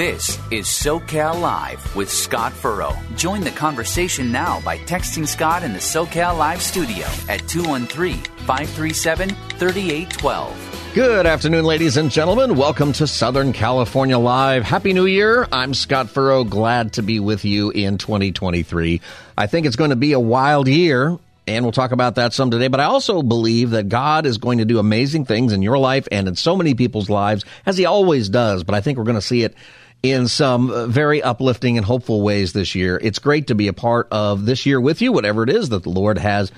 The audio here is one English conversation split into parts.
This is SoCal Live with Scott Furrow. Join the conversation now by texting Scott in the SoCal Live studio at 213 537 3812. Good afternoon, ladies and gentlemen. Welcome to Southern California Live. Happy New Year. I'm Scott Furrow. Glad to be with you in 2023. I think it's going to be a wild year, and we'll talk about that some today. But I also believe that God is going to do amazing things in your life and in so many people's lives, as He always does. But I think we're going to see it in some very uplifting and hopeful ways this year. It's great to be a part of this year with you, whatever it is that the Lord has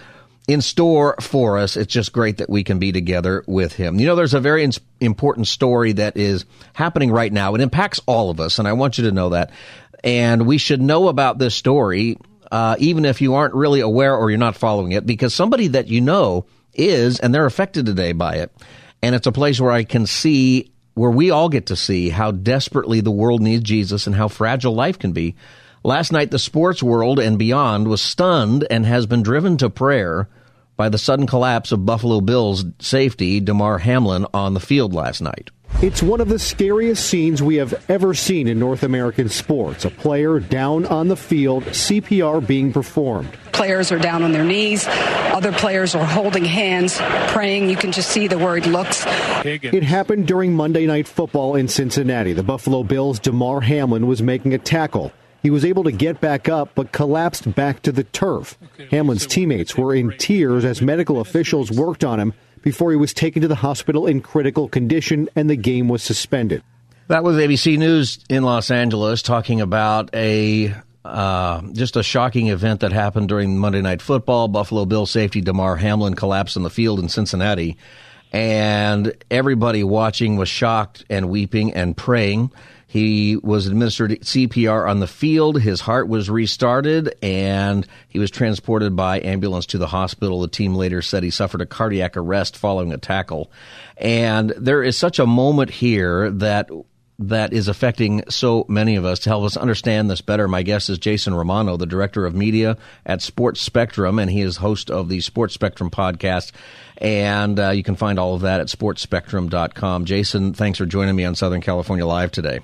in store for us. It's just great that we can be together with Him. You know, there's a very important story that is happening right now. It impacts all of us, and I want you to know that. And we should know about this story, uh, even if you aren't really aware or you're not following it, because somebody that you know is, and they're affected today by it. And it's a place where I can see where we all get to see how desperately the world needs Jesus and how fragile life can be. Last night, the sports world and beyond was stunned and has been driven to prayer by the sudden collapse of Buffalo Bills safety Damar Hamlin on the field last night. It's one of the scariest scenes we have ever seen in North American sports. A player down on the field, CPR being performed. Players are down on their knees. Other players are holding hands, praying. You can just see the worried looks. It happened during Monday Night Football in Cincinnati. The Buffalo Bills' Damar Hamlin was making a tackle. He was able to get back up, but collapsed back to the turf. Hamlin's teammates were in tears as medical officials worked on him before he was taken to the hospital in critical condition and the game was suspended. That was ABC News in Los Angeles talking about a uh, just a shocking event that happened during Monday Night Football. Buffalo Bill safety Damar Hamlin collapsed on the field in Cincinnati, and everybody watching was shocked and weeping and praying. He was administered CPR on the field. His heart was restarted and he was transported by ambulance to the hospital. The team later said he suffered a cardiac arrest following a tackle. And there is such a moment here that that is affecting so many of us. To help us understand this better, my guest is Jason Romano, the director of media at Sports Spectrum, and he is host of the Sports Spectrum podcast. And uh, you can find all of that at sportspectrum.com. Jason, thanks for joining me on Southern California Live today.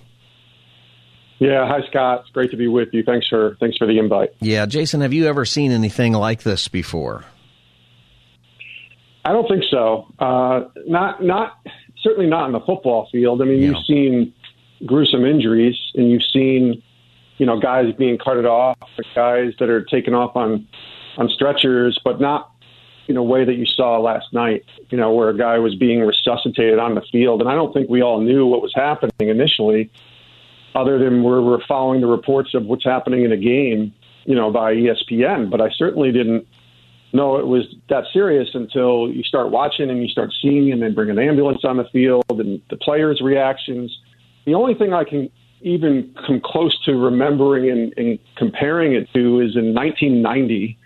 Yeah, hi Scott. It's great to be with you. Thanks for thanks for the invite. Yeah, Jason, have you ever seen anything like this before? I don't think so. Uh, not not certainly not in the football field. I mean, Yeah. you've seen gruesome injuries, and you've seen you know guys being carted off, guys that are taken off on on stretchers, but not in a way that you saw last night. You know, where a guy was being resuscitated on the field, and I don't think we all knew what was happening initially, other than we're, we're following the reports of what's happening in a game. You know, by ESPN, but I certainly didn't know it was that serious until you start watching and you start seeing and then bring an ambulance on the field and the players' reactions. The only thing I can even come close to remembering and, and comparing it to is in 1990.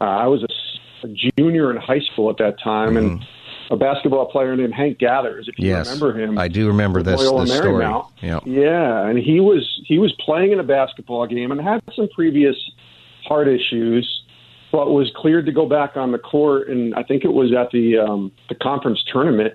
Uh, I was a junior in high school at that time, and a basketball player named Hank Gathers, if you Yes, remember him, I do remember this, this story. Marymount. Yeah. Yeah, and he was he was playing in a basketball game and had some previous heart issues, but was cleared to go back on the court. And I think it was at the um, the conference tournament.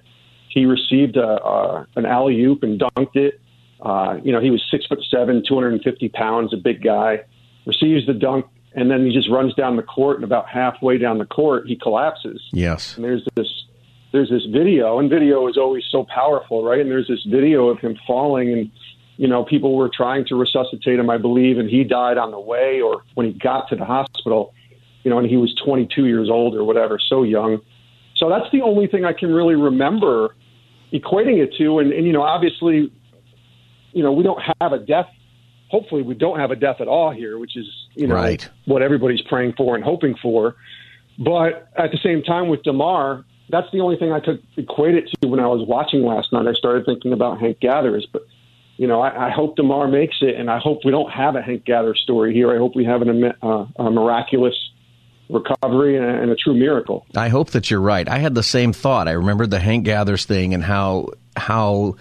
He received a, a an alley oop and dunked it. Uh, you know, he was six foot seven, 250 pounds, a big guy. Receives the dunk, and then he just runs down the court. And about halfway down the court, he collapses. Yes. And there's this there's this video, and video is always so powerful, right? And there's this video of him falling, and you know, people were trying to resuscitate him, I believe, and he died on the way or when he got to the hospital. You know, and he was 22 years old or whatever, so young. So that's the only thing I can really remember equating it to. And, and you know, obviously, you know, we don't have a death. Hopefully, we don't have a death at all here, which is you know Right. what everybody's praying for and hoping for. But at the same time, with Damar, that's the only thing I could equate it to when I was watching last night. I started thinking about Hank Gathers, but you know, I, I hope Damar makes it, and I hope we don't have a Hank Gather story here. I hope we have an, uh, a miraculous recovery and a, and a true miracle. I hope that you're right. I had the same thought. I remembered the Hank Gathers thing and how how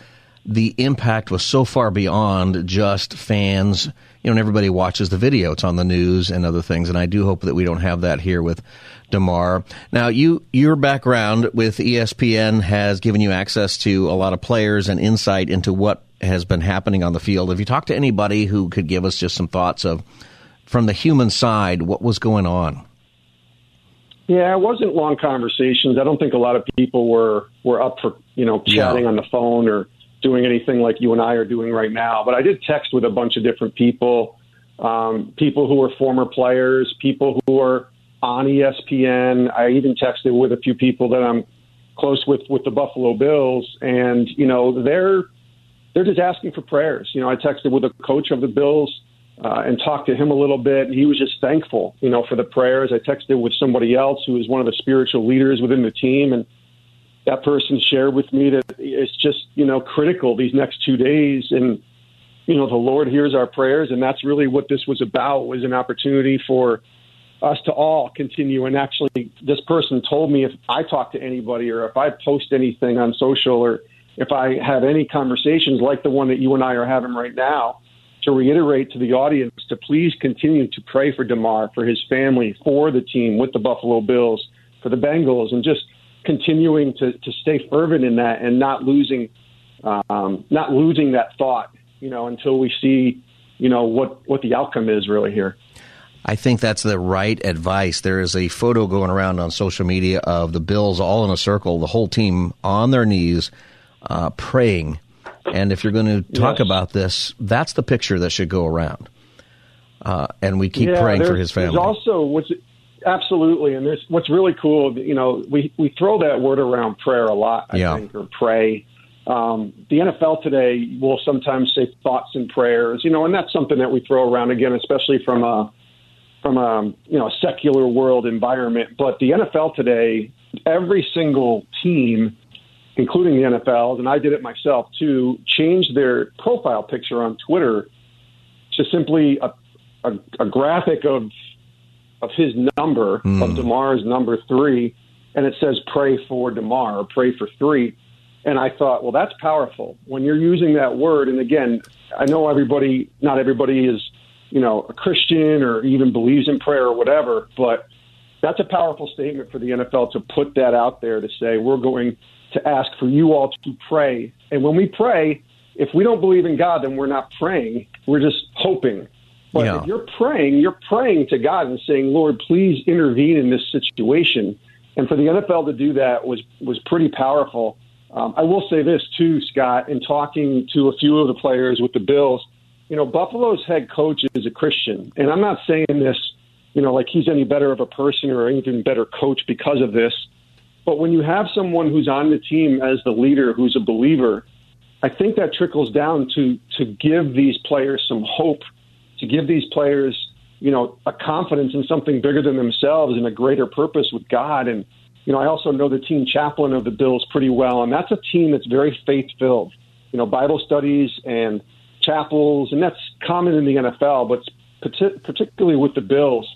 the impact was so far beyond just fans. You know, and everybody watches the video. It's on the news and other things. And I do hope that we don't have that here with Damar. Now, you your background with ESPN has given you access to a lot of players and insight into what has been happening on the field. Have you talked to anybody who could give us just some thoughts of, from the human side, what was going on? Yeah, it wasn't long conversations. I don't think a lot of people were were up for you know chatting yeah. on the phone or doing anything like you and I are doing right now. But I did text with a bunch of different people, um, people who were former players, people who are on ESPN. I even texted with a few people that I'm close with with the Buffalo Bills, and you know they're they're just asking for prayers. You know, I texted with a coach of the Bills uh, and talked to him a little bit, and he was just thankful, you know, for the prayers. I texted with somebody else who is one of the spiritual leaders within the team, and that person shared with me that it's just, you know, critical these next two days, and you know, the Lord hears our prayers, and that's really what this was about was an opportunity for us to all continue. And actually, this person told me if I talk to anybody or if I post anything on social or if I have any conversations like the one that you and I are having right now, to reiterate to the audience to please continue to pray for Damar, for his family, for the team, with the Buffalo Bills, for the Bengals, and just continuing to, to stay fervent in that and not losing um, not losing that thought, you know, until we see, you know, what what the outcome is really here. I think that's the right advice. There is a photo going around on social media of the Bills all in a circle, the whole team on their knees, uh, praying and if you're going to talk yes. about this, that's the picture that should go around. Uh, and we keep yeah, praying for his family. Also what's absolutely, and there's what's really cool. You know, we we throw that word around prayer a lot. I yeah. think or pray. Um, the NFL today will sometimes say thoughts and prayers. You know, and that's something that we throw around again, especially from a from a you know a secular world environment. But the NFL today, every single team including the NFLs, and I did it myself too, changed their profile picture on Twitter to simply a, a, a graphic of of his number mm. of Damar's number three, and it says "Pray for Damar" or "Pray for three. And I thought, well, that's powerful when you're using that word. And again, I know everybody, not everybody is, you know, a Christian or even believes in prayer or whatever, but that's a powerful statement for the NFL to put that out there to say we're going to ask for you all to pray. And when we pray, if we don't believe in God, then we're not praying. We're just hoping. But yeah. if you're praying, you're praying to God and saying, Lord, please intervene in this situation. And for the NFL to do that was was pretty powerful. Um, I will say this too, Scott, in talking to a few of the players with the Bills, you know, Buffalo's head coach is a Christian, and I'm not saying this, you know, like he's any better of a person or even better coach because of this. But when you have someone who's on the team as the leader, who's a believer, I think that trickles down to to give these players some hope, to give these players, you know, a confidence in something bigger than themselves and a greater purpose with God. And you know, I also know the team chaplain of the Bills pretty well, and that's a team that's very faith filled. You know, Bible studies and chapels, and that's common in the NFL, but particularly with the Bills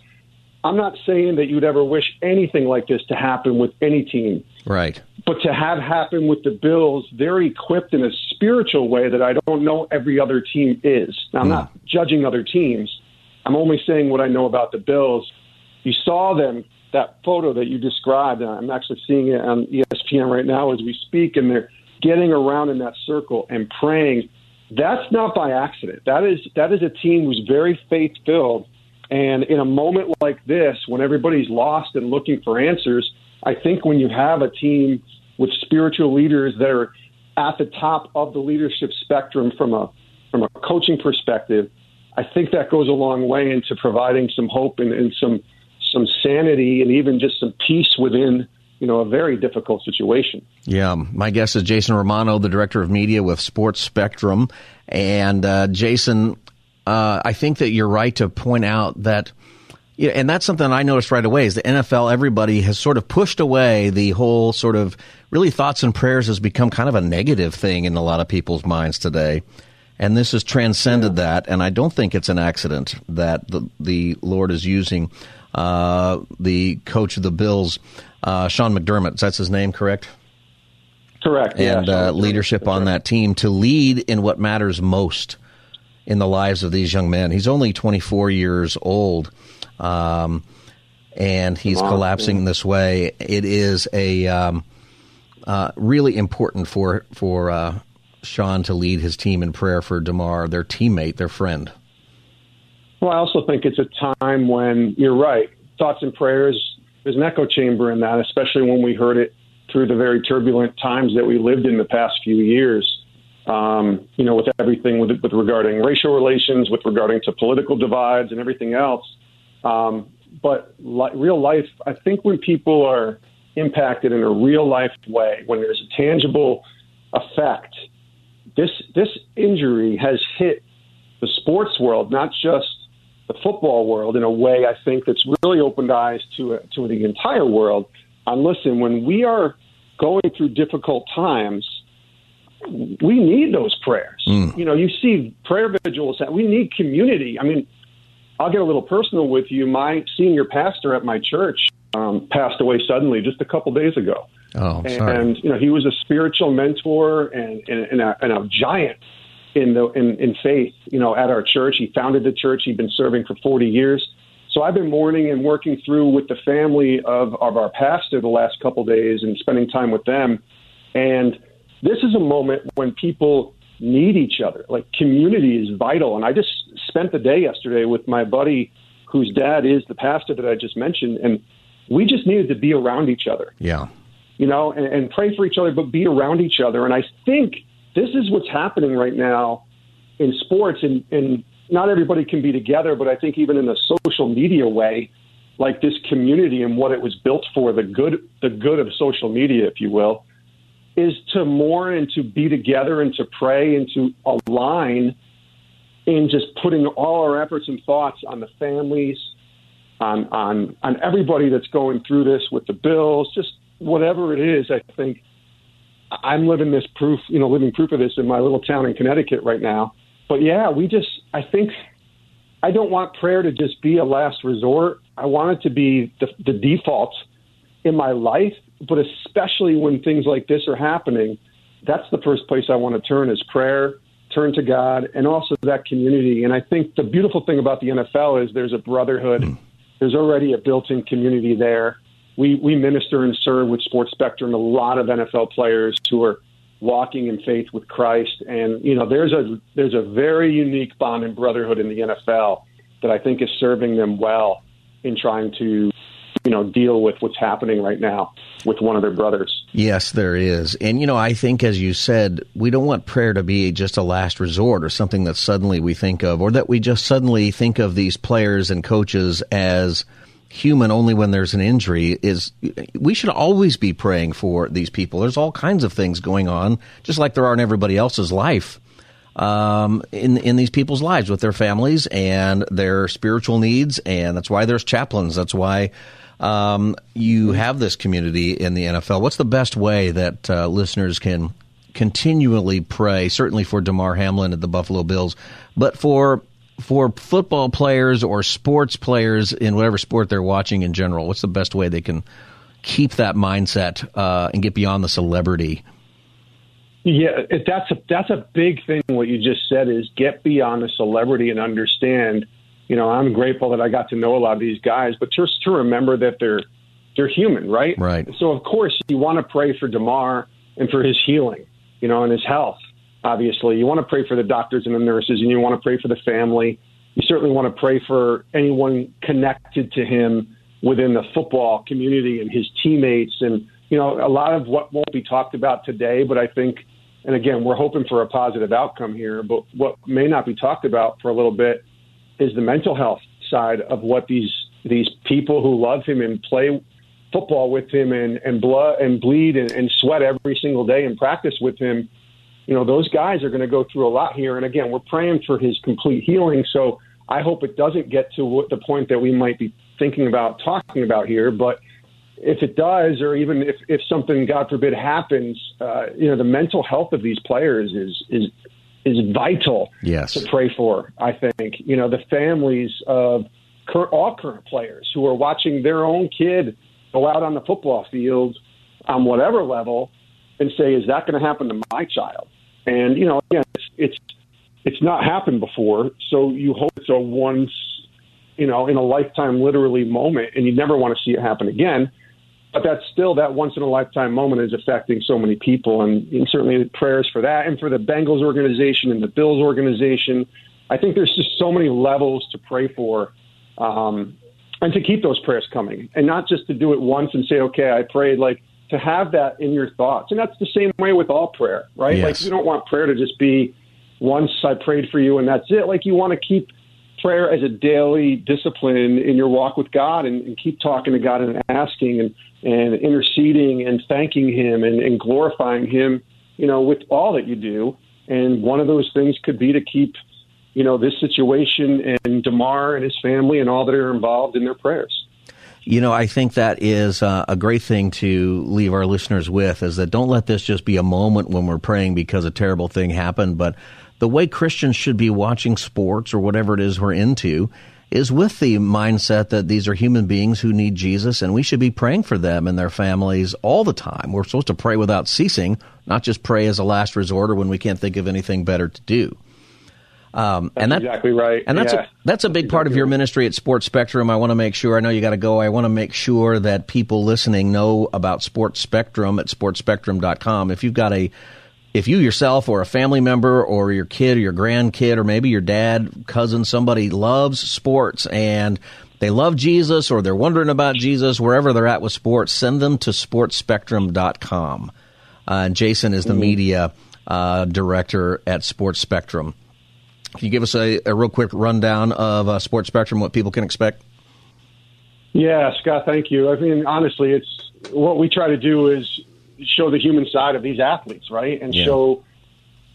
I'm not saying that you'd ever wish anything like this to happen with any team. Right. But to have happen with the Bills, they're equipped in a spiritual way that I don't know every other team is. Now, I'm mm. not judging other teams. I'm only saying what I know about the Bills. You saw them, that photo that you described, And I'm actually seeing it on ESPN right now as we speak, and they're getting around in that circle and praying. That's not by accident. That is that is a team who's very faith filled and in a moment like this, when everybody's lost and looking for answers, I think when you have a team with spiritual leaders that are at the top of the leadership spectrum from a from a coaching perspective, I think that goes a long way into providing some hope and, and some some sanity and even just some peace within you know a very difficult situation. Yeah, my guest is Jason Romano, the director of media with Sports Spectrum, and uh, Jason, uh, I think that you're right to point out that Yeah, and that's something I noticed right away is the NFL, everybody has sort of pushed away the whole sort of really thoughts and prayers has become kind of a negative thing in a lot of people's minds today. And this has transcended yeah. that. And I don't think it's an accident that the, the Lord is using uh, the coach of the Bills, uh, Sean McDermott. That's his name, correct? Correct. And yeah, uh, leadership on that team to lead in what matters most in the lives of these young men. He's only 24 years old um, and he's collapsing in this way. It is a um, uh, really important for for uh, Sean to lead his team in prayer for Damar, their teammate, their friend. Well, I also think it's a time when you're right. Thoughts and prayers. There's an echo chamber in that, especially when we heard it through the very turbulent times that we lived in the past few years. Um, you know, with everything with, with regarding racial relations, with regarding to political divides and everything else. Um, but li- real life, I think when people are impacted in a real life way, when there's a tangible effect, this this injury has hit the sports world, not just the football world, in a way I think that's really opened eyes to to the entire world. And listen, when we are going through difficult times, we need those prayers. Mm. You know, you see prayer vigils. We need community. I mean, I'll get a little personal with you. My senior pastor at my church um, passed away suddenly just a couple days ago. Oh, and, and you know he was a spiritual mentor and, and, and, a, and a giant in the in, in faith. You know, at our church, he founded the church. He'd been serving for 40 years. So I've been mourning and working through with the family of, of our pastor the last couple days and spending time with them. And this is a moment when people need each other. Like community is vital. And I just spent the day yesterday with my buddy whose dad is the pastor that I just mentioned, and we just needed to be around each other. Yeah. You know, and, and pray for each other, but be around each other. And I think this is what's happening right now in sports, and, and not everybody can be together, but I think even in a social media way, like this community and what it was built for, the good the good of social media, if you will, is to mourn and to be together and to pray and to align in just putting all our efforts and thoughts on the families, on on on everybody that's going through this with the bills, just whatever it is. I think I'm living this proof, you know, living proof of this in my little town in Connecticut right now. But yeah, we just I think I don't want prayer to just be a last resort. I want it to be the, the default in my life but especially when things like this are happening, that's the first place I want to turn is prayer, turn to God, and also that community. And I think the beautiful thing about the NFL is there's a brotherhood. Mm. There's already a built-in community there. We we minister and serve with Sports Spectrum a lot of NFL players who are walking in faith with Christ, and you know there's a there's a very unique bond and brotherhood in the NFL that I think is serving them well in trying to you know, deal with what's happening right now with one of their brothers. Yes, there is. And, you know, I think, as you said, we don't want prayer to be just a last resort or something that suddenly we think of, or that we just suddenly think of these players and coaches as human only when there's an injury is we should always be praying for these people. There's all kinds of things going on, just like there are in everybody else's life. Um, in in these people's lives with their families and their spiritual needs, and that's why there's chaplains. That's why um, you have this community in the NFL. What's the best way that uh, listeners can continually pray? Certainly for Damar Hamlin at the Buffalo Bills, but for for football players or sports players in whatever sport they're watching in general. What's the best way they can keep that mindset uh, and get beyond the celebrity? Yeah, that's a that's a big thing. What you just said is get beyond the celebrity and understand you know, I'm grateful that I got to know a lot of these guys, but just to remember that they're they're human, right? Right. So of course you want to pray for Damar and for his healing, you know, and his health. Obviously, you want to pray for the doctors and the nurses, and you want to pray for the family. You certainly want to pray for anyone connected to him within the football community and his teammates. And you know, a lot of what won't be talked about today, but I think, and again, we're hoping for a positive outcome here. But what may not be talked about for a little bit is the mental health side of what these these people who love him and play football with him and and blood and bleed and, and sweat every single day and practice with him. You know, those guys are going to go through a lot here. And again, we're praying for his complete healing. So I hope it doesn't get to what the point that we might be thinking about talking about here, but if it does, or even if, if something, God forbid, happens, uh, you know, the mental health of these players is is is vital yes. to pray for. I think you know the families of cur- all current players who are watching their own kid go out on the football field on whatever level and say, "Is that going to happen to my child?" And you know, again, it's, it's it's not happened before, so you hope it's a once, you know, in a lifetime, literally moment, and you never want to see it happen again. But that's still that once in a lifetime moment is affecting so many people, and, and certainly prayers for that, and for the Bengals organization and the Bills organization. I think there's just so many levels to pray for, um, and to keep those prayers coming, and not just to do it once and say, "Okay, I prayed." Like to have that in your thoughts, and that's the same way with all prayer, right? Yes. Like you don't want prayer to just be once I prayed for you and that's it. Like you want to keep prayer as a daily discipline in your walk with God and, and keep talking to God and asking and, and interceding and thanking Him and, and glorifying Him, you know, with all that you do. And one of those things could be to keep, you know, this situation and Damar and his family and all that are involved in their prayers. You know, I think that is uh, a great thing to leave our listeners with is that don't let this just be a moment when we're praying because a terrible thing happened, but the way Christians should be watching sports or whatever it is we're into is with the mindset that these are human beings who need Jesus and we should be praying for them and their families all the time. We're supposed to pray without ceasing, not just pray as a last resort or when we can't think of anything better to do. Um, that's and that, exactly right. And that's yeah. a that's a big part of your ministry at Sports Spectrum. I want to make sure. I know you got to go. I want to make sure that people listening know about Sports Spectrum at sportspectrum.com. If you've got a if you yourself or a family member or your kid or your grandkid or maybe your dad, cousin, somebody loves sports and they love Jesus or they're wondering about Jesus, wherever they're at with sports, send them to sportspectrum.com. Uh, and Jason is the mm-hmm. media uh, director at Sports Spectrum. Can you give us a, a real quick rundown of uh, Sports Spectrum, what people can expect? Yeah, Scott, thank you. I mean, honestly, it's what we try to do is show the human side of these athletes, right? And yeah. show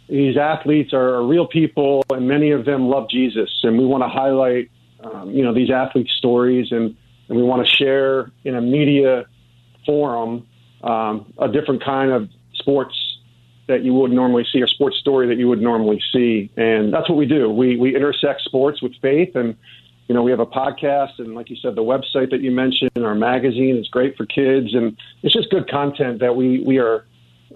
these athletes are real people, and many of them love Jesus. And we want to highlight, um, you know, these athletes' stories, and, and we want to share in a media forum um, a different kind of sports that you would normally see, a sports story that you would normally see. And that's what we do. We we intersect sports with faith and you know, we have a podcast and, like you said, the website that you mentioned, our magazine is great for kids, and it's just good content that we we are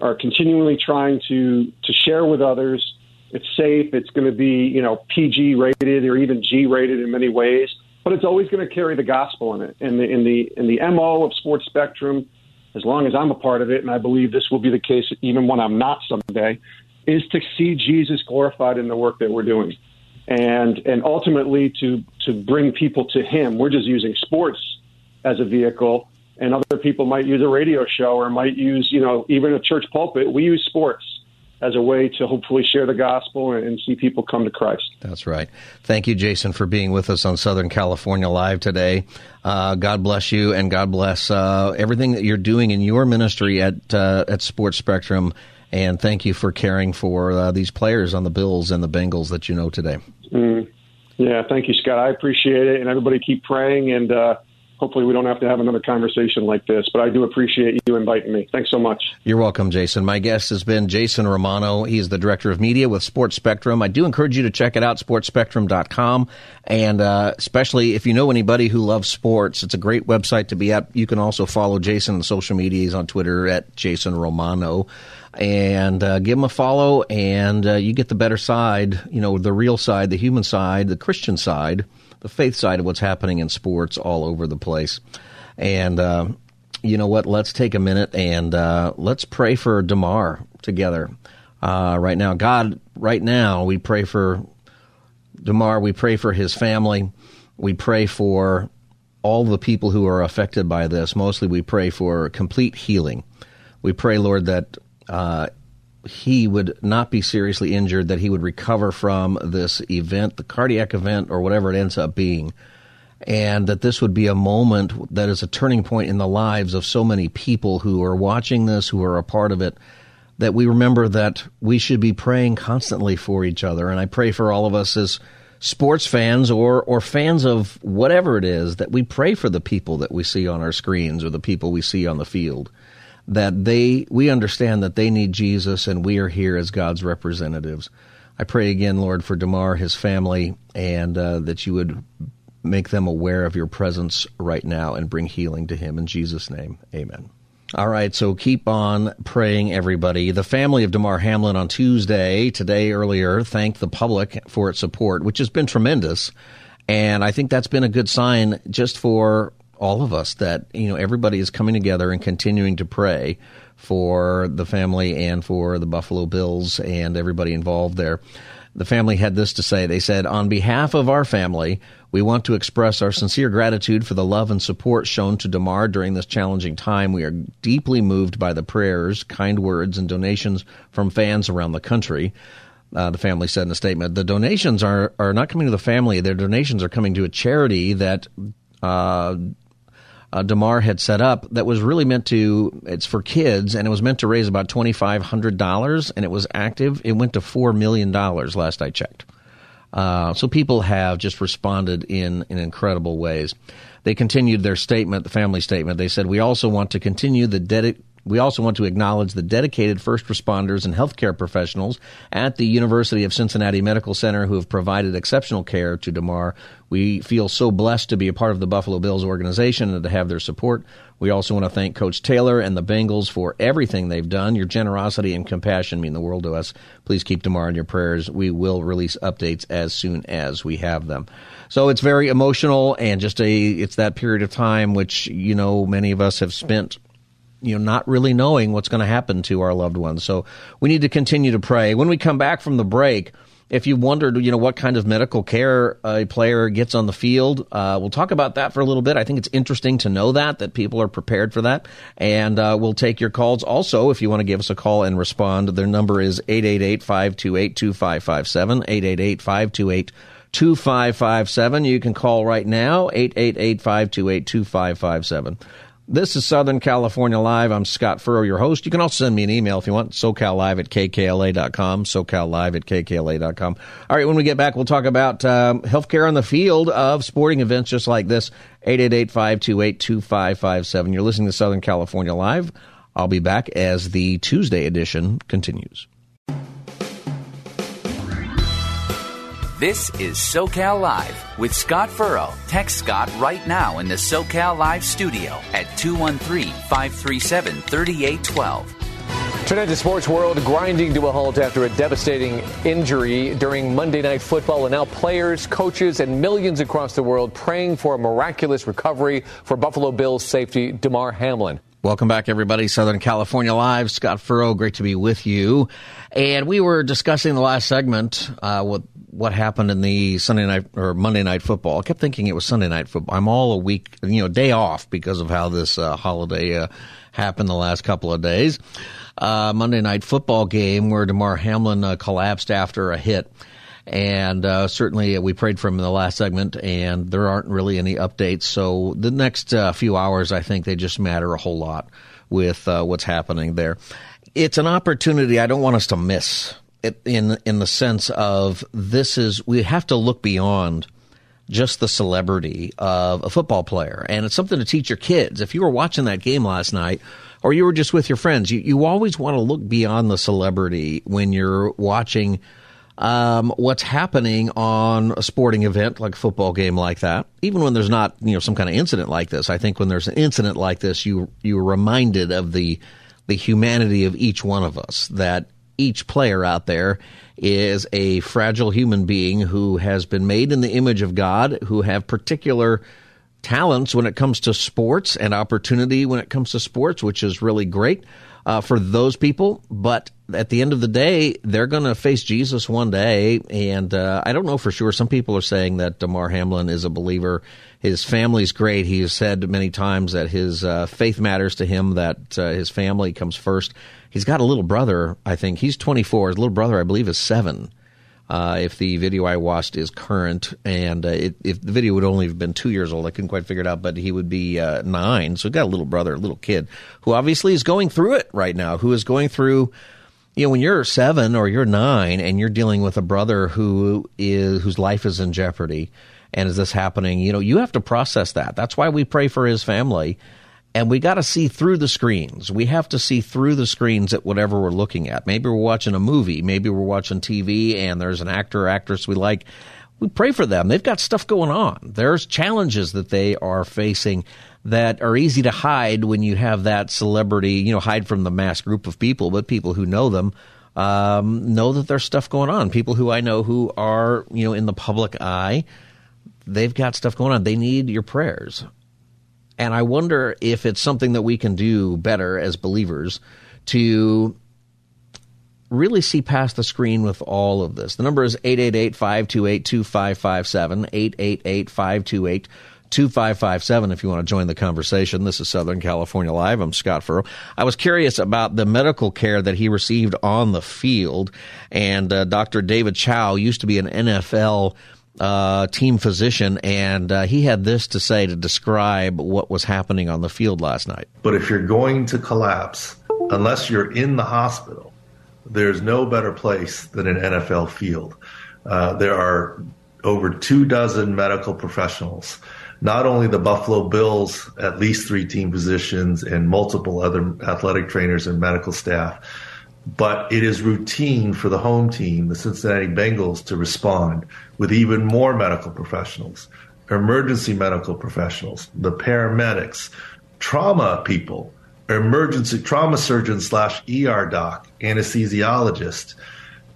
are continually trying to to share with others. It's safe. It's going to be you know PG rated or even G rated in many ways, but it's always going to carry the gospel in it. In the in the in the mo of Sports Spectrum, as long as I'm a part of it, and I believe this will be the case even when I'm not someday, is to see Jesus glorified in the work that we're doing and and ultimately to to bring people to him. We're just using sports as a vehicle, and other people might use a radio show or might use you know even a church pulpit. We use sports as a way to hopefully share the gospel and, see people come to Christ. That's right. Thank you, Jason, for being with us on Southern California Live today. Uh, God bless you, and God bless uh, everything that you're doing in your ministry at uh, at Sports Spectrum. And thank you for caring for uh, these players on the Bills and the Bengals that you know today. Mm. Yeah, thank you, Scott. I appreciate it, and everybody keep praying, and uh, hopefully we don't have to have another conversation like this. But I do appreciate you inviting me. Thanks so much. You're welcome, Jason. My guest has been Jason Romano. He's the director of media with Sports Spectrum. I do encourage you to check it out, sportspectrum.com, and uh, especially if you know anybody who loves sports, it's a great website to be at. You can also follow Jason on social media. He's on Twitter at Jason Romano and uh, give them a follow, and uh, you get the better side, you know, the real side, the human side, the Christian side, the faith side of what's happening in sports all over the place. And uh, you know what? Let's take a minute and uh, let's pray for Damar together uh, right now. God, right now, we pray for Damar. We pray for his family. We pray for all the people who are affected by this. Mostly, we pray for complete healing. We pray, Lord, that uh, he would not be seriously injured, that he would recover from this event, the cardiac event, or whatever it ends up being, and that this would be a moment that is a turning point in the lives of so many people who are watching this, who are a part of it, that we remember that we should be praying constantly for each other. And I pray for all of us as sports fans or or fans of whatever it is that we pray for the people that we see on our screens or the people we see on the field that they we understand that they need Jesus and we are here as God's representatives. I pray again, Lord, for Damar, his family, and uh, that you would make them aware of your presence right now and bring healing to him. In Jesus' name, amen. All right, so keep on praying, everybody. The family of Damar Hamlin on Tuesday, today earlier, thanked the public for its support, which has been tremendous. And I think that's been a good sign just for all of us that, you know, everybody is coming together and continuing to pray for the family and for the Buffalo Bills and everybody involved there. The family had this to say. They said, On behalf of our family, we want to express our sincere gratitude for the love and support shown to Damar during this challenging time. We are deeply moved by the prayers, kind words, and donations from fans around the country. Uh, the family said in a statement. The donations are, are not coming to the family. Their donations are coming to a charity that uh, uh, Damar had set up that was really meant to, it's for kids, and it was meant to raise about $2,500, and it was active. It went to $4 million last I checked. Uh, so people have just responded in, in incredible ways. They continued their statement, the family statement. They said, We also want to continue the we also want to acknowledge the dedicated first responders and healthcare professionals at the University of Cincinnati Medical Center who have provided exceptional care to Damar. We feel so blessed to be a part of the Buffalo Bills organization and to have their support. We also want to thank Coach Taylor and the Bengals for everything they've done. Your generosity and compassion mean the world to us. Please keep Damar in your prayers. We will release updates as soon as we have them. So it's very emotional and just a it's that period of time which you know many of us have spent you know, not really knowing what's going to happen to our loved ones. So we need to continue to pray. When we come back from the break, if you wondered, you know, what kind of medical care a player gets on the field, uh, we'll talk about that for a little bit. I think it's interesting to know that that people are prepared for that, and uh, we'll take your calls. Also, if you want to give us a call and respond, their number is 888-528-2557, 888-528-2557. You can call right now, 888-528-2557. This is Southern California Live. I'm Scott Furrow, your host. You can also send me an email if you want, SoCalLive at KKLA.com, SoCalLive at KKLA.com. All right, when we get back, we'll talk about um, healthcare on the field of sporting events just like this. 888-528-2557. You're listening to Southern California Live. I'll be back as the Tuesday edition continues. This is SoCal Live with Scott Furrow. Text Scott right now in the SoCal Live studio at 213 537 3812. Tonight, the sports world grinding to a halt after a devastating injury during Monday Night Football, and now players, coaches, and millions across the world praying for a miraculous recovery for Buffalo Bills safety Damar Hamlin. Welcome back, everybody. Southern California Live. Scott Furrow, great to be with you. And we were discussing the last segment uh, what what happened in the Sunday night or Monday night football. I kept thinking it was Sunday night football. I'm all a week, you know, day off because of how this uh, holiday uh, happened the last couple of days. Uh, Monday night football game where Damar Hamlin uh, collapsed after a hit. And uh, certainly we prayed for him in the last segment, and there aren't really any updates. So the next uh, few hours, I think they just matter a whole lot with what's happening there. It's an opportunity I don't want us to miss in in the sense of this is we have to look beyond just the celebrity of a football player, and it's something to teach your kids. If you were watching that game last night, or you were just with your friends, you you always want to look beyond the celebrity when you're watching. Um, what's happening on a sporting event like a football game like that, even when there's not, you know, some kind of incident like this. I think when there's an incident like this, you you're reminded of the the humanity of each one of us. That each player out there is a fragile human being who has been made in the image of God, who have particular talents when it comes to sports and opportunity when it comes to sports, which is really great uh, for those people. But at the end of the day, they're going to face Jesus one day. And uh, I don't know for sure. Some people are saying that Damar Hamlin is a believer. His family's great. He has said many times that his uh, faith matters to him, that uh, his family comes first. He's got a little brother, I think. He's 24. His little brother, I believe, is seven. Uh, if the video I watched is current, and uh, it, if the video would only have been two years old, I couldn't quite figure it out, but he would be uh, nine. So he's got a little brother, a little kid, who obviously is going through it right now, who is going through you know, when you're seven or you're nine and you're dealing with a brother who is whose life is in jeopardy, and is this happening? You know, you have to process that. That's why we pray for his family. And we got to see through the screens. We have to see through the screens at whatever we're looking at. Maybe we're watching a movie. Maybe we're watching TV and there's an actor or actress we like. We pray for them. They've got stuff going on. There's challenges that they are facing that are easy to hide when you have that celebrity, you know, hide from the mass group of people, but people who know them um, know that there's stuff going on. People who I know who are, you know, in the public eye they've got stuff going on. They need your prayers. And I wonder if it's something that we can do better as believers to really see past the screen with all of this. The number is 888-528-2557, 888-528-2557 if you want to join the conversation. This is Southern California Live. I'm Scott Furrow. I was curious about the medical care that he received on the field. And uh, Dr. David Chao used to be an NFL uh, team physician, and uh, he had this to say to describe what was happening on the field last night. But if you're going to collapse, unless you're in the hospital, there's no better place than an NFL field. Uh, there are over two dozen medical professionals, not only the Buffalo Bills, at least three team physicians, and multiple other athletic trainers and medical staff but it is routine for the home team, the Cincinnati Bengals, to respond with even more medical professionals, emergency medical professionals, the paramedics, trauma people, emergency trauma surgeon slash ER doc, anesthesiologist.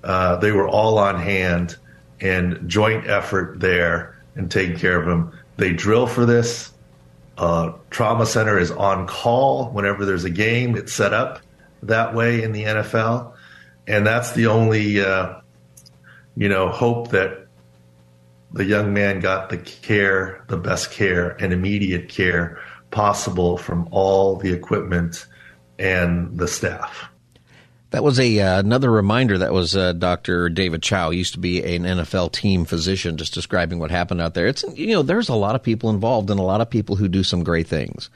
Uh, they were all on hand and joint effort there and taking care of them. They drill for this. Uh, trauma center is on call whenever there's a game. It's set up that way in the NFL, and that's the only uh, you know hope that the young man got the care, the best care, and immediate care possible from all the equipment and the staff. That was a uh, another reminder. That was uh, Dr. David Chao. He used to be an NFL team physician, just describing what happened out there. It's you know there's a lot of people involved and a lot of people who do some great things.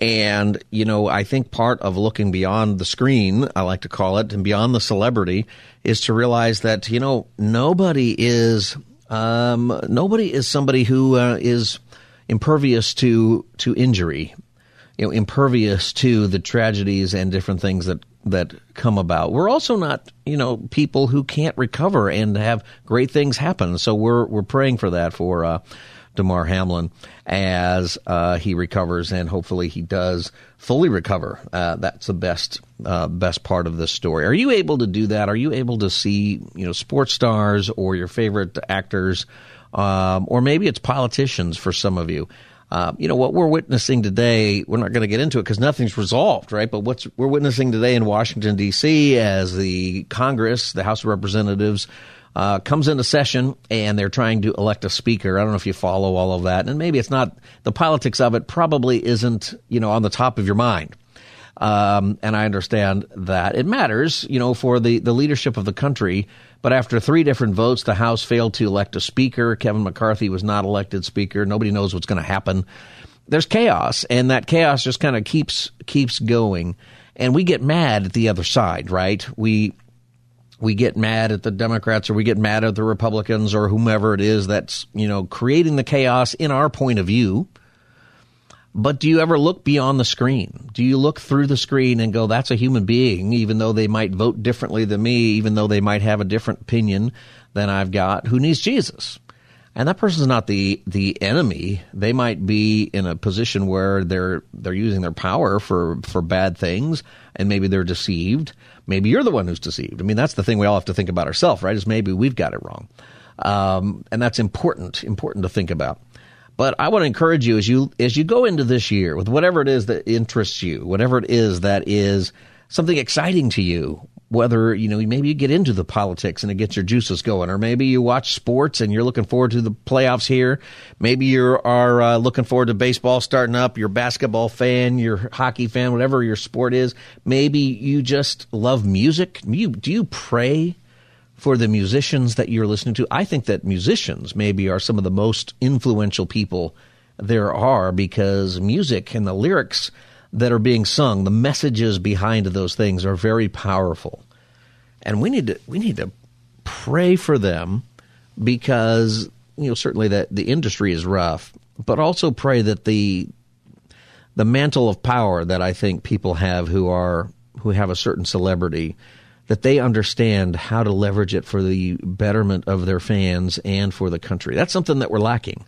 And, you know, I think part of looking beyond the screen, I like to call it, and beyond the celebrity is to realize that, you know, nobody is, um, nobody is somebody who uh, is impervious to, to injury, you know, impervious to the tragedies and different things that, that come about. We're also not, you know, people who can't recover and have great things happen. So we're, we're praying for that for, uh, Damar Hamlin as uh, he recovers, and hopefully he does fully recover. Uh, that's the best uh, best part of this story. Are you able to do that? Are you able to see you know sports stars or your favorite actors, um, or maybe it's politicians for some of you? Uh, you know what we're witnessing today. We're not going to get into it because nothing's resolved, right? But what's we're witnessing today in Washington D.C. as the Congress, the House of Representatives, uh, comes into session and they're trying to elect a speaker. I don't know if you follow all of that, and maybe it's not the politics of it. Probably isn't you know on the top of your mind. Um, and I understand that it matters, you know, for the, the leadership of the country. But after three different votes, the House failed to elect a speaker. Kevin McCarthy was not elected speaker. Nobody knows what's going to happen. There's chaos, and that chaos just kind of keeps keeps going. And we get mad at the other side, right? We we get mad at the Democrats or we get mad at the Republicans or whomever it is that's, you know, creating the chaos in our point of view. But do you ever look beyond the screen? Do you look through the screen and go, that's a human being, even though they might vote differently than me, even though they might have a different opinion than I've got, who needs Jesus? And that person's not the, the enemy. They might be in a position where they're, they're using their power for, for bad things and maybe they're deceived maybe you're the one who's deceived. I mean, that's the thing we all have to think about ourselves, right? Is maybe we've got it wrong. Um, and that's important, important to think about. But I want to encourage you as you as you go into this year with whatever it is that interests you, whatever it is that is something exciting to you, whether you know maybe you get into the politics and it gets your juices going, or maybe you watch sports and you're looking forward to the playoffs here. Maybe you are uh, looking forward to baseball starting up. You're basketball fan, you're hockey fan, whatever your sport is. Maybe you just love music. You do you pray for the musicians that you're listening to? I think that musicians maybe are some of the most influential people there are because music and the lyrics that are being sung, the messages behind those things are very powerful. and we need to we need to pray for them because you know certainly that the industry is rough, but also pray that the the mantle of power that I think people have who are who have a certain celebrity that they understand how to leverage it for the betterment of their fans and for the country. That's something that we're lacking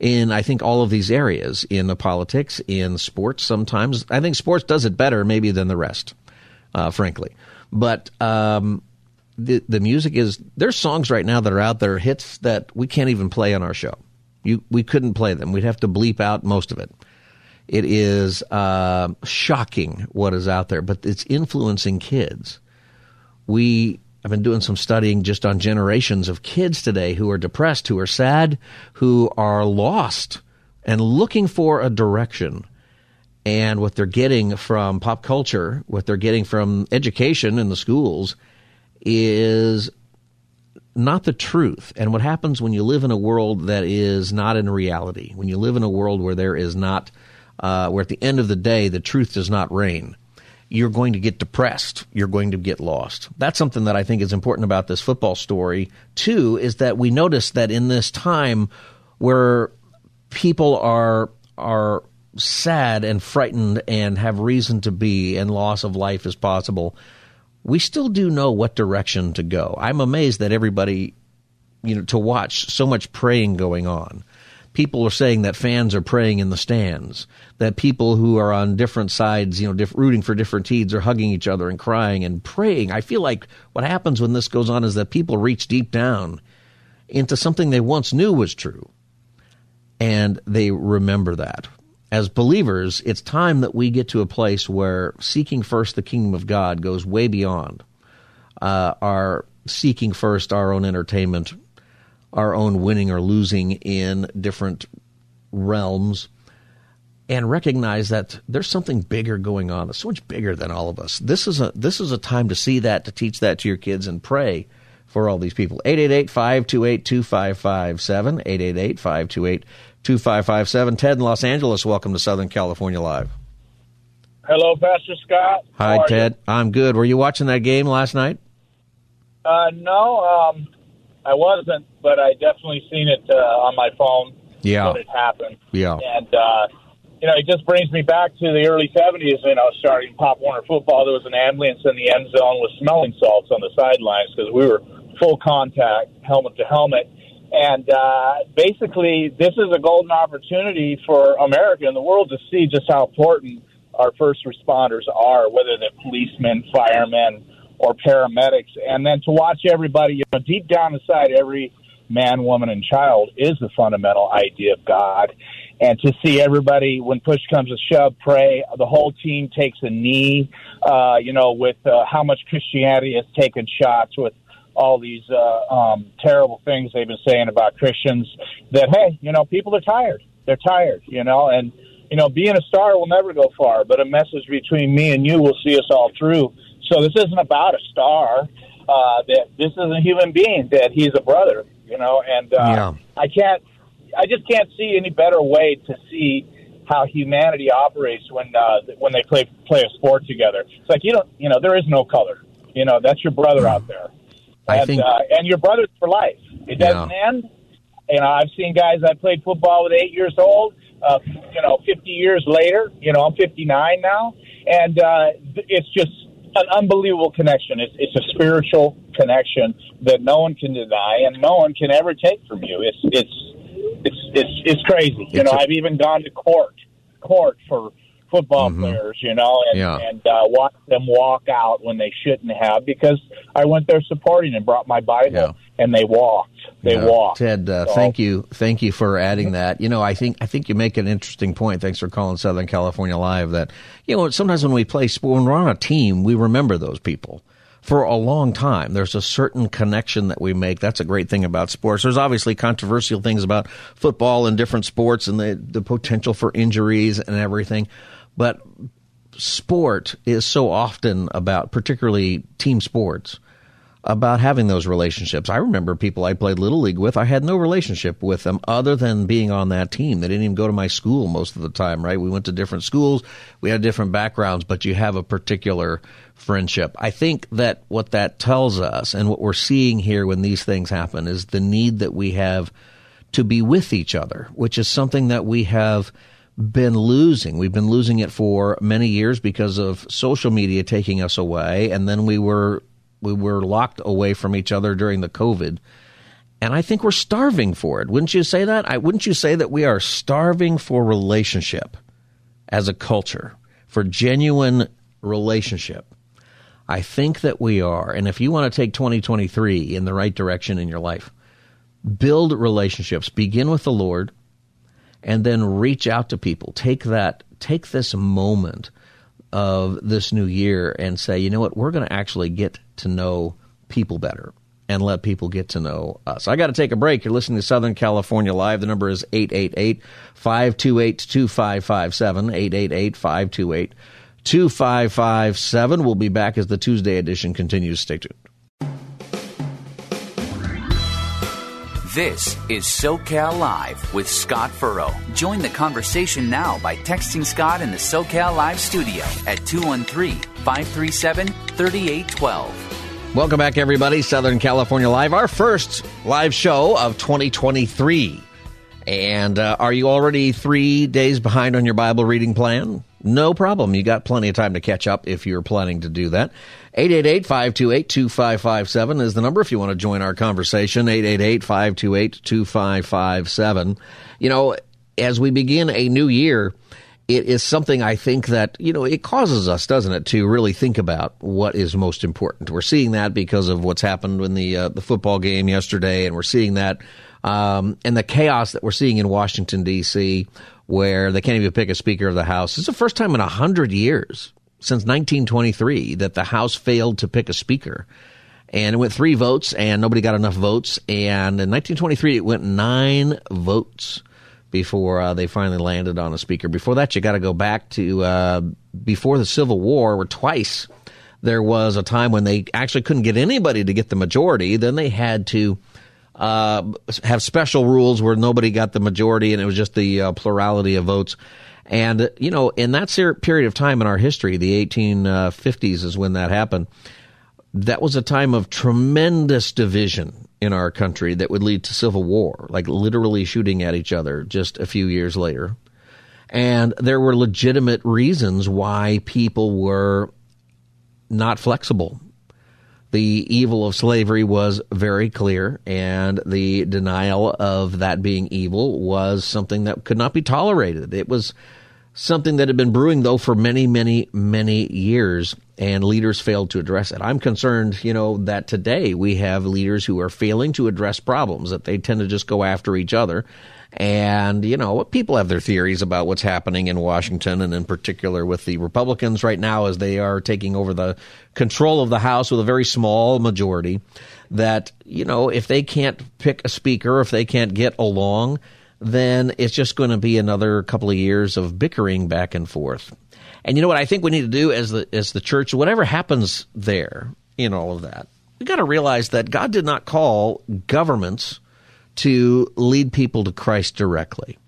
in I think all of these areas in the politics, in sports. Sometimes I think sports does it better maybe than the rest, uh, frankly. But um, the the music is there's songs right now that are out there hits that we can't even play on our show. You we couldn't play them. We'd have to bleep out most of it. It is uh, shocking what is out there, but it's influencing kids. We I've been doing some studying just on generations of kids today who are depressed, who are sad, who are lost and looking for a direction. And what they're getting from pop culture, what they're getting from education in the schools is not the truth. And what happens when you live in a world that is not in reality, when you live in a world where there is not, uh, where at the end of the day, the truth does not reign you're going to get depressed. You're going to get lost. That's something that I think is important about this football story, too, is that we notice that in this time where people are, are sad and frightened and have reason to be and loss of life is possible, we still do know what direction to go. I'm amazed that everybody, you know, to watch so much praying going on people are saying that fans are praying in the stands, that people who are on different sides, you know, diff- rooting for different teams are hugging each other and crying and praying. I feel like what happens when this goes on is that people reach deep down into something they once knew was true and they remember that. As believers, it's time that we get to a place where seeking first the kingdom of God goes way beyond uh, our seeking first our own entertainment our own winning or losing in different realms and recognize that there's something bigger going on. It's so much bigger than all of us. This is a this is a time to see that, to teach that to your kids and pray for all these people. 888-528-2557, 888-528-2557. Ted in Los Angeles, welcome to Southern California Live. Hello, Pastor Scott. Hi, Ted. You? I'm good. Were you watching that game last night? Uh, no, um, I wasn't, but I definitely seen it uh, on my phone. Yeah, when it happened. Yeah, and uh, you know, it just brings me back to the early '70s. You know, starting Pop Warner football, there was an ambulance in the end zone with smelling salts on the sidelines because we were full contact, helmet to helmet. And uh, basically, this is a golden opportunity for America and the world to see just how important our first responders are, whether they're policemen, firemen, or paramedics, and then to watch everybody, you know, deep down inside every man, woman, and child is the fundamental idea of God. And to see everybody, when push comes to shove, pray, the whole team takes a knee, uh, you know, with uh, how much Christianity has taken shots with all these uh, um, terrible things they've been saying about Christians. That hey, you know, people are tired. They're tired, you know, and you know, being a star will never go far, but a message between me and you will see us all through. So this isn't about a star. Uh, that this is a human being. That he's a brother. You know, and uh, yeah. I can't. I just can't see any better way to see how humanity operates when uh, when they play play a sport together. It's like you don't. You know, there is no color. You know, that's your brother out there. I and, think, uh, and your brother's for life. It doesn't Yeah. end. You know, I've seen guys I played football with eight years old. Uh, you know, 50 years later. You know, I'm 59 now, and uh, it's just an unbelievable connection. It's, it's a spiritual connection that no one can deny and no one can ever take from you. It's it's it's it's it's crazy. You know, a- I've even gone to court court for football Mhm. players. You know, and Yeah. and uh, watched them walk out when they shouldn't have because I went there supporting and brought my Bible Yeah. and they walked. They Yeah. walked. Ted, uh, So- thank you, thank you for adding that. You know, I think I think you make an interesting point. Thanks for calling Southern California Live. That you know, sometimes when we play sport, when we're on a team, we remember those people for a long time. There's a certain connection that we make. That's a great thing about sports. There's obviously controversial things about football and different sports and the the potential for injuries and everything, but sport is so often about, particularly team sports about having those relationships. I remember people I played little league with. I had no relationship with them other than being on that team. They didn't even go to my school most of the time, right? We went to different schools. We had different backgrounds, but you have a particular friendship. I think that what that tells us and what we're seeing here when these things happen is the need that we have to be with each other, which is something that we have been losing. We've been losing it for many years because of social media taking us away, and then we were we were locked away from each other during the COVID. And I think we're starving for it. Wouldn't you say that? I, wouldn't you say that we are starving for relationship as a culture, for genuine relationship? I think that we are. And if you want to take 2023 in the right direction in your life, build relationships. Begin with the Lord and then reach out to people. Take that, take this moment of this new year and say, you know what, we're going to actually get to know people better and let people get to know us. I got to take a break. You're listening to Southern California Live. The number is 888 528 2557. 888 528 2557. We'll be back as the Tuesday edition continues. Stay tuned. This is SoCal Live with Scott Furrow. Join the conversation now by texting Scott in the SoCal Live studio at 213 537 3812. Welcome back, everybody. Southern California Live, our first live show of 2023. And uh, are you already three days behind on your Bible reading plan? No problem. You got plenty of time to catch up if you're planning to do that. 888-528-2557 is the number if you want to join our conversation. 888-528-2557. You know, as we begin a new year, it is something I think that, you know, it causes us, doesn't it, to really think about what is most important. We're seeing that because of what's happened in the, uh, the football game yesterday, and we're seeing that um, and the chaos that we're seeing in Washington, D.C., where they can't even pick a Speaker of the House. It's the first time in 100 years, since 1923, that the House failed to pick a Speaker. And it went three votes, and nobody got enough votes. And in 1923, it went nine votes before uh, they finally landed on a Speaker. Before that, you got to go back to uh, before the Civil War, where twice there was a time when they actually couldn't get anybody to get the majority. Then they had to uh, have special rules where nobody got the majority and it was just the uh, plurality of votes. And, you know, in that period of time in our history, the 1850s is when that happened. That was a time of tremendous division in our country that would lead to civil war, like literally shooting at each other just a few years later. And there were legitimate reasons why people were not flexible the evil of slavery was very clear, and the denial of that being evil was something that could not be tolerated. It was something that had been brewing, though, for many, many, many years, and leaders failed to address it. I'm concerned, you know, that today we have leaders who are failing to address problems, that they tend to just go after each other and, you know, people have their theories about what's happening in Washington and in particular with the Republicans right now as they are taking over the control of the House with a very small majority. That, you know, if they can't pick a speaker, if they can't get along, then it's just going to be another couple of years of bickering back and forth. And you know what I think we need to do as the as the church, whatever happens there in all of that, we got to realize that God did not call governments to lead people to Christ directly.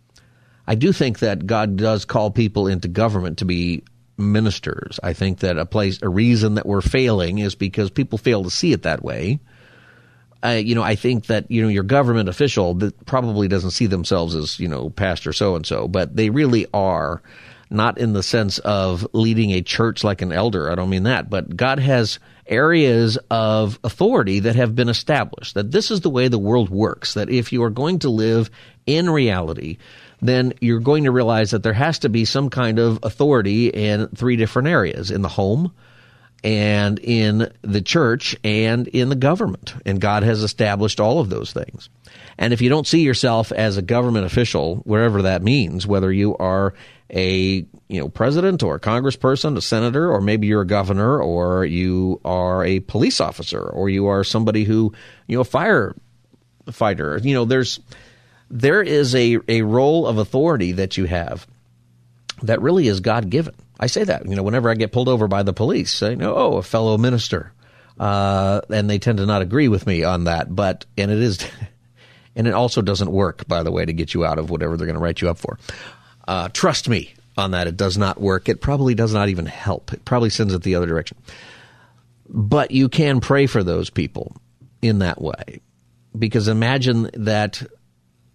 I do think that God does call people into government to be ministers. I think that a place, a reason that we're failing is because people fail to see it that way. Uh, you know, I think that you know your government official that probably doesn't see themselves as you know pastor so and so, but they really are not in the sense of leading a church like an elder. I don't mean that, but God has areas of authority that have been established. That this is the way the world works. That if you are going to live in reality, then you're going to realize that there has to be some kind of authority in three different areas in the home, and in the church, and in the government. And God has established all of those things. And if you don't see yourself as a government official, wherever that means, whether you are a you know president or a congressperson, a senator, or maybe you're a governor, or you are a police officer, or you are somebody who you know a firefighter. You know, there's there is a a role of authority that you have that really is God given. I say that you know whenever I get pulled over by the police, I know oh a fellow minister. uh, and they tend to not agree with me on that. But and it is, and it also doesn't work, by the way, to get you out of whatever they're going to write you up for. Uh, trust me on that; it does not work. It probably does not even help. It probably sends it the other direction. But you can pray for those people in that way, because imagine that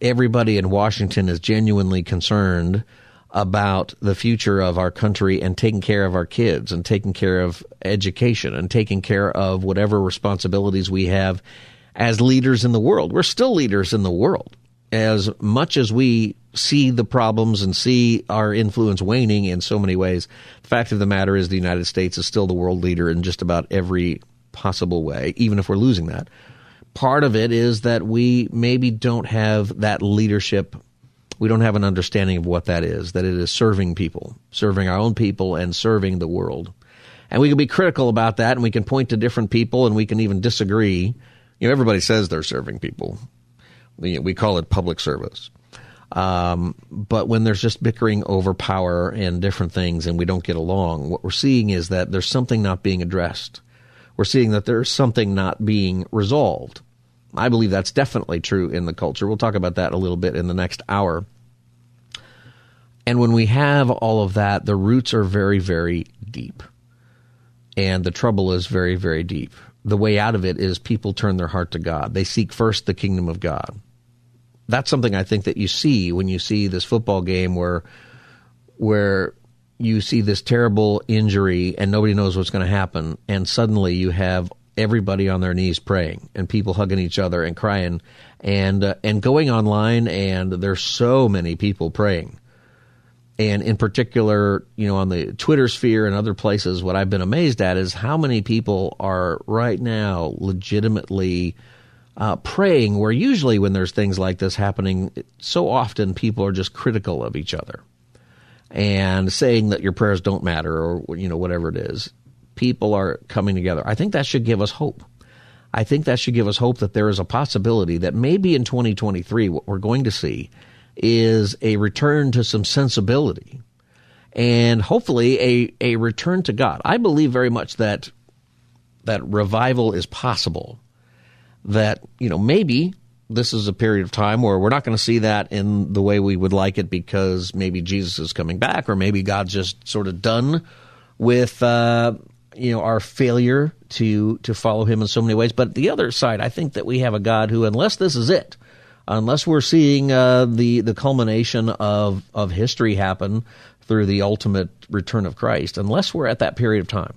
everybody in Washington is genuinely concerned about the future of our country and taking care of our kids and taking care of education and taking care of whatever responsibilities we have as leaders in the world. We're still leaders in the world. As much as we see the problems and see our influence waning in so many ways, the fact of the matter is the United States is still the world leader in just about every possible way, even if we're losing that. Part of it is that we maybe don't have that leadership we don't have an understanding of what that is, that it is serving people, serving our own people and serving the world. And we can be critical about that and we can point to different people and we can even disagree. You know, everybody says they're serving people. We, we call it public service. Um, but when there's just bickering over power and different things and we don't get along, what we're seeing is that there's something not being addressed. We're seeing that there's something not being resolved. I believe that's definitely true in the culture. We'll talk about that a little bit in the next hour. And when we have all of that, the roots are very, very deep. And the trouble is very, very deep. The way out of it is people turn their heart to God. They seek first the kingdom of God. That's something I think that you see when you see this football game where where you see this terrible injury and nobody knows what's going to happen and suddenly you have everybody on their knees praying and people hugging each other and crying and uh, and going online and there's so many people praying. And in particular you know on the twitter sphere and other places what i've been amazed at is how many people are right now legitimately uh, praying where usually when there's things like this happening so often people are just critical of each other and saying that your prayers don't matter or you know whatever it is people are coming together. I think that should give us hope. I think that should give us hope that there is a possibility that maybe in 2023 what we're going to see is a return to some sensibility and hopefully a, a return to God. I believe very much that that revival is possible. That, you know, maybe this is a period of time where we're not going to see that in the way we would like it because maybe Jesus is coming back or maybe God's just sort of done with uh, you know our failure to to follow him in so many ways. But the other side, I think that we have a God who, unless this is it, unless we're seeing uh, the the culmination of of history happen through the ultimate return of Christ, unless we're at that period of time,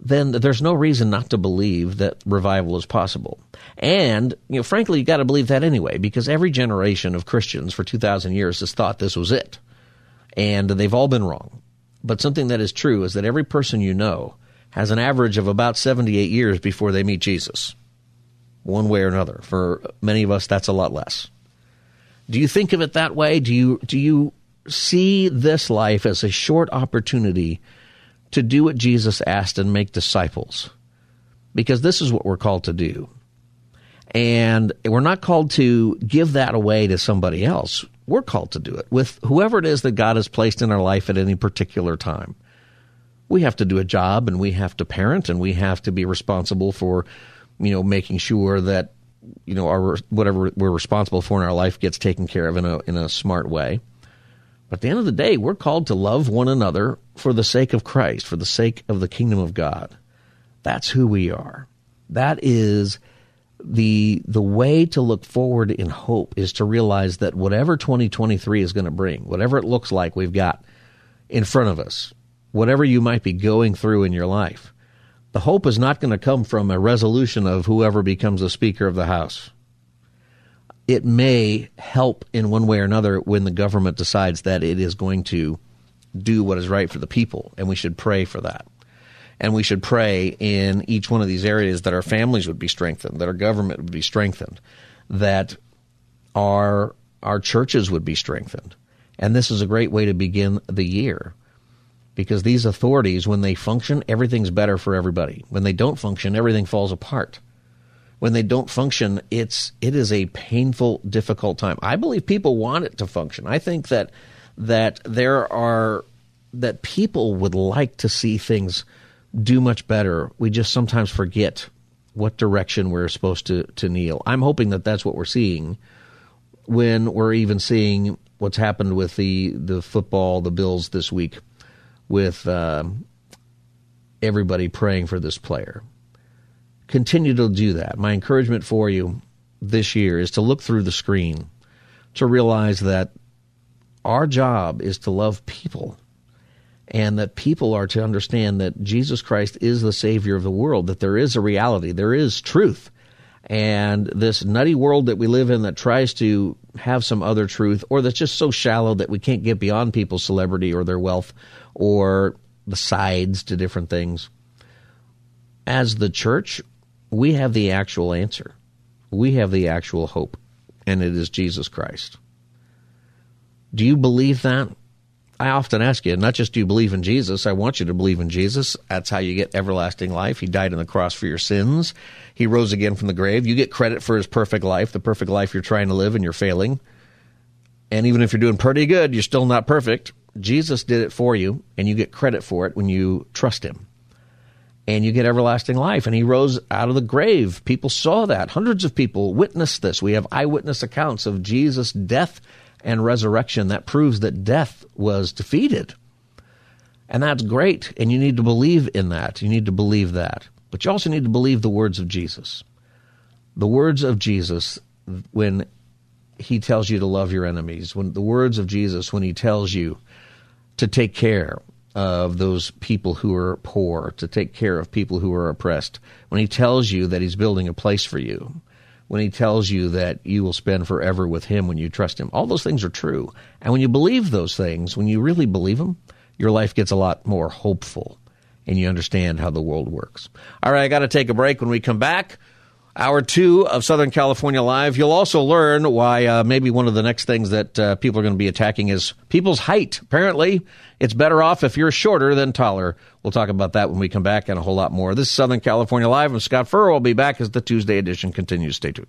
then there's no reason not to believe that revival is possible. And you know, frankly, you got to believe that anyway, because every generation of Christians for two thousand years has thought this was it, and they've all been wrong. But something that is true is that every person you know has an average of about 78 years before they meet Jesus, one way or another. For many of us, that's a lot less. Do you think of it that way? Do you, do you see this life as a short opportunity to do what Jesus asked and make disciples? Because this is what we're called to do. And we're not called to give that away to somebody else. We're called to do it with whoever it is that God has placed in our life at any particular time we have to do a job and we have to parent and we have to be responsible for, you know, making sure that, you know, our whatever we're responsible for in our life gets taken care of in a in a smart way. But at the end of the day, we're called to love one another for the sake of Christ, for the sake of the kingdom of God. That's who we are. That is the the way to look forward in hope is to realize that whatever 2023 is going to bring, whatever it looks like we've got in front of us, whatever you might be going through in your life. The hope is not going to come from a resolution of whoever becomes the Speaker of the House. It may help in one way or another when the government decides that it is going to do what is right for the people, and we should pray for that. And we should pray in each one of these areas that our families would be strengthened, that our government would be strengthened, that our our churches would be strengthened. And this is a great way to begin the year because these authorities, when they function, everything's better for everybody. When they don't function, everything falls apart. When they don't function, it's it is a painful, difficult time. I believe people want it to function. I think that that there are that people would like to see things do much better. We just sometimes forget what direction we're supposed to, to kneel. I'm hoping that that's what we're seeing when we're even seeing what's happened with the, the football, the Bills this week, with uh, everybody praying for this player. Continue to do that. My encouragement for you this year is to look through the screen to realize that our job is to love people and that people are to understand that Jesus Christ is the Savior of the world, that there is a reality, there is truth. And this nutty world that we live in that tries to have some other truth, or that's just so shallow that we can't get beyond people's celebrity or their wealth or the sides to different things. As the church, we have the actual answer. We have the actual hope, and it is Jesus Christ. Do you believe that? I often ask you, not just do you believe in Jesus, I want you to believe in Jesus. That's how you get everlasting life. He died on the cross for your sins. He rose again from the grave. You get credit for his perfect life, the perfect life you're trying to live and you're failing. And even if you're doing pretty good, you're still not perfect. Jesus did it for you, and you get credit for it when you trust him. And you get everlasting life. And he rose out of the grave. People saw that. Hundreds of people witnessed this. We have eyewitness accounts of Jesus' death and resurrection that proves that death was defeated. And that's great. And you need to believe in that. You need to believe that. But you also need to believe the words of Jesus. The words of Jesus when he tells you to love your enemies, when the words of Jesus when he tells you to take care of those people who are poor, to take care of people who are oppressed, when he tells you that he's building a place for you, when he tells you that you will spend forever with him when you trust him. All those things are true. And when you believe those things, when you really believe them, your life gets a lot more hopeful and you understand how the world works. All right, I got to take a break. When we come back, hour two of Southern California Live, you'll also learn why uh, maybe one of the next things that uh, people are going to be attacking is people's height. Apparently, it's better off if you're shorter than taller. We'll talk about that when we come back and a whole lot more. This is Southern California Live. I'm Scott Furrow. I'll be back as the Tuesday edition continues. Stay tuned.